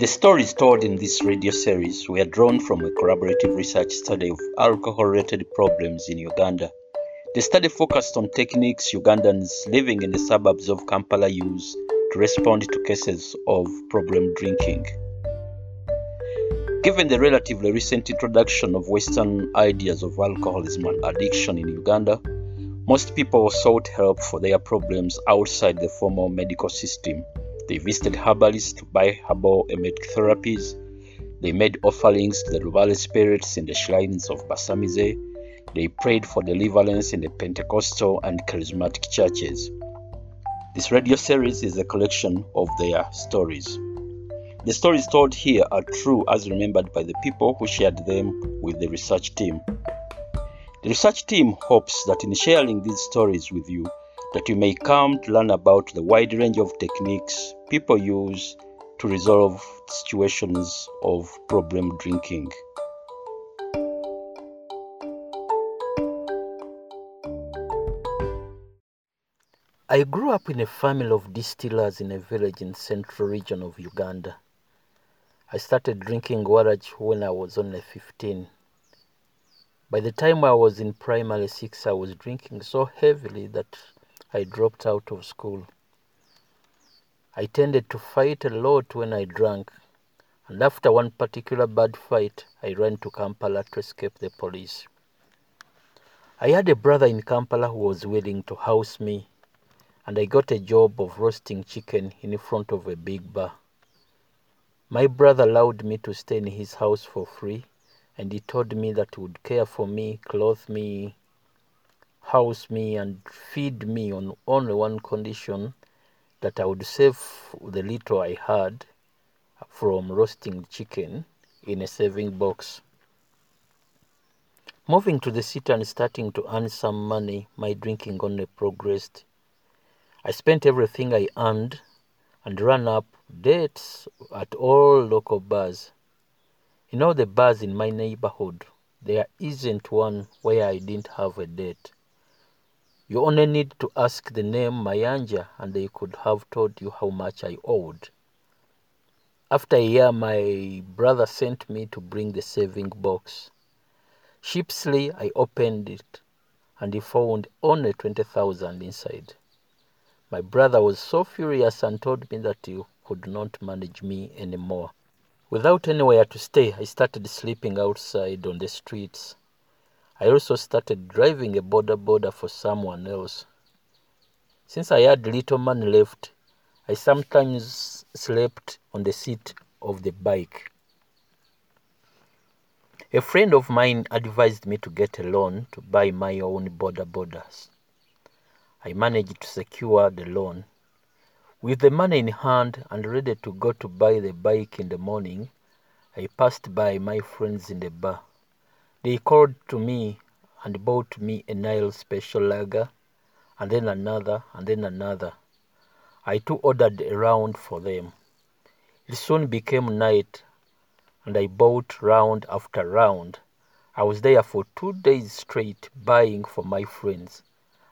The stories told in this radio series were drawn from a collaborative research study of alcohol related problems in Uganda. The study focused on techniques Ugandans living in the suburbs of Kampala use to respond to cases of problem drinking. Given the relatively recent introduction of Western ideas of alcoholism and addiction in Uganda, most people sought help for their problems outside the formal medical system. They visited herbalists to buy herbal therapies. They made offerings to the Lubaale spirits in the shrines of Basamize. They prayed for deliverance in the Pentecostal and charismatic churches. This radio series is a collection of their stories. The stories told here are true as remembered by the people who shared them with the research team. The research team hopes that in sharing these stories with you, that you may come to learn about the wide range of techniques people use to resolve situations of problem drinking. I grew up in a family of distillers in a village in central region of Uganda. I started drinking waragi when I was only 15. By the time I was in primary 6, I was drinking so heavily that I dropped out of school. I tended to fight a lot when I drank, and after one particular bad fight, I ran to Kampala to escape the police. I had a brother in Kampala who was willing to house me, and I got a job of roasting chicken in front of a big bar. My brother allowed me to stay in his house for free, and he told me that he would care for me, clothe me, house me, and feed me on only one condition that I would save the little I had from roasting chicken in a saving box. Moving to the city and starting to earn some money, my drinking only progressed. I spent everything I earned and ran up debts at all local bars. In all the bars in my neighborhood, there isn't one where I didn't have a debt. You only need to ask the name Mayanja and they could have told you how much I owed. After a year, my brother sent me to bring the saving box. Sheepishly, I opened it and he found only 20,000 inside. My brother was so furious and told me that he could not manage me anymore. Without anywhere to stay, I started sleeping outside on the streets. I also started driving a border boda for someone else. Since I had little money left, I sometimes slept on the seat of the bike. A friend of mine advised me to get a loan to buy my own boda bodas. I managed to secure the loan. With the money in hand and ready to go to buy the bike in the morning, I passed by my friends in the bar. They called to me and bought me a Nile special lager, and then another, and then another. I too ordered a round for them. It soon became night, and I bought round after round. I was there for two days straight buying for my friends.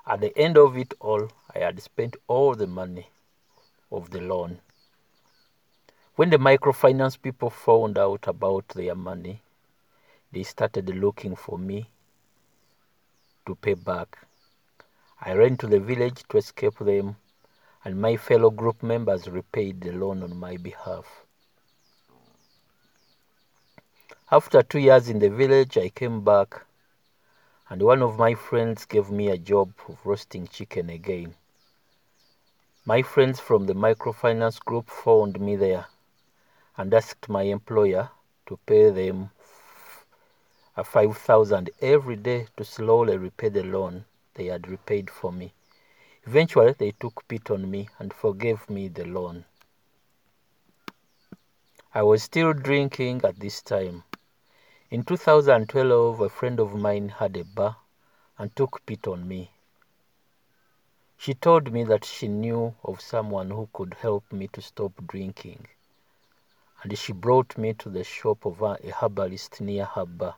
At the end of it all, I had spent all the money of the loan. When the microfinance people found out about their money, they started looking for me to pay back. I ran to the village to escape them, and my fellow group members repaid the loan on my behalf. After two years in the village, I came back, and one of my friends gave me a job of roasting chicken again. My friends from the microfinance group found me there and asked my employer to pay them 5000 every day to slowly repay the loan they had repaid for me. Eventually, they took pity on me and forgave me the loan. I was still drinking at this time. In 2012, a friend of mine had a bar and took pity on me. She told me that she knew of someone who could help me to stop drinking, and she brought me to the shop of a herbalist near her bar.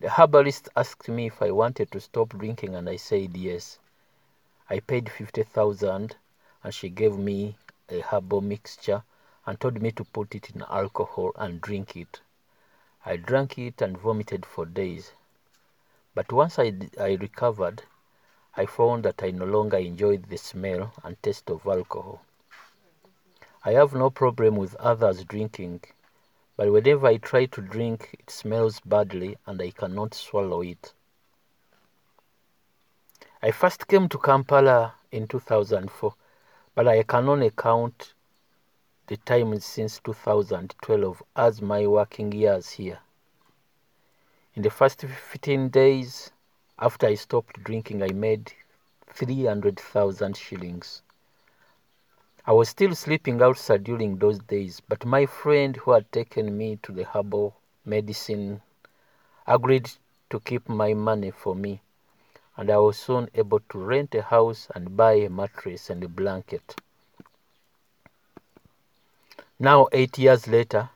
The herbalist asked me if I wanted to stop drinking, and I said yes. I paid 50,000 and she gave me a herbal mixture and told me to put it in alcohol and drink it. I drank it and vomited for days. But once I, I recovered, I found that I no longer enjoyed the smell and taste of alcohol. I have no problem with others drinking, but whenever I try to drink, it smells badly and I cannot swallow it. I first came to Kampala in 2004, but I can only count the time since 2012 as my working years here. In the first 15 days after I stopped drinking, I made 300,000 shillings. I was still sleeping outside during those days, but my friend who had taken me to the herbal medicine agreed to keep my money for me, and I was soon able to rent a house and buy a mattress and a blanket. Now, eight years later,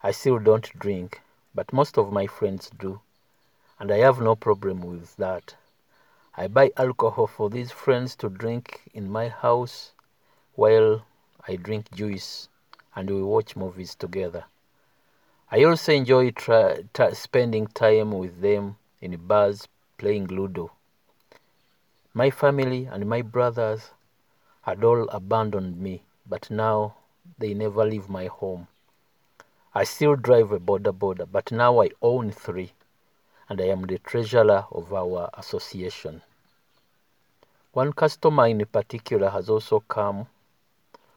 I still don't drink, but most of my friends do, and I have no problem with that. I buy alcohol for these friends to drink in my house while I drink juice and we watch movies together. I also enjoy tra- tra- spending time with them in bars playing Ludo. My family and my brothers had all abandoned me, but now they never leave my home. I still drive a border boda, but now I own three, and I am the treasurer of our association. One customer in particular has also come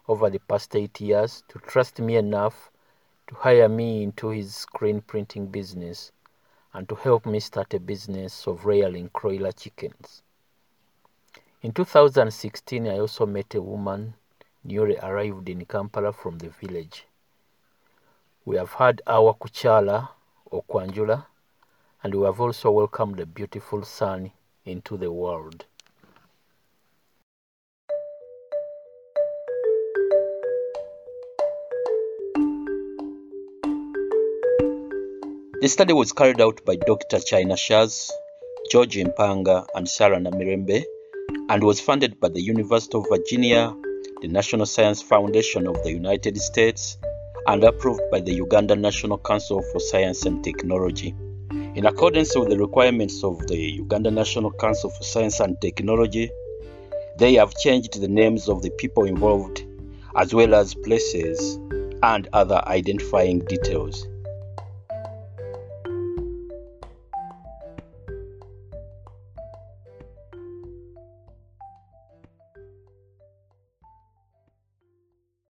over the past eight years to trust me enough to hire me into his screen printing business and to help me start a business of rearing broiler chickens. In 2016, I also met a woman newly arrived in Kampala from the village. We have had our Kukyala or Kwanjula, and we have also welcomed a beautiful son into the world. The study was carried out by Dr. China Scherz, George Mpanga, and Sarah Namirembe, and was funded by the University of Virginia, the National Science Foundation of the United States, and approved by the Uganda National Council for Science and Technology. In accordance with the requirements of the Uganda National Council for Science and Technology, they have changed the names of the people involved as well as places and other identifying details.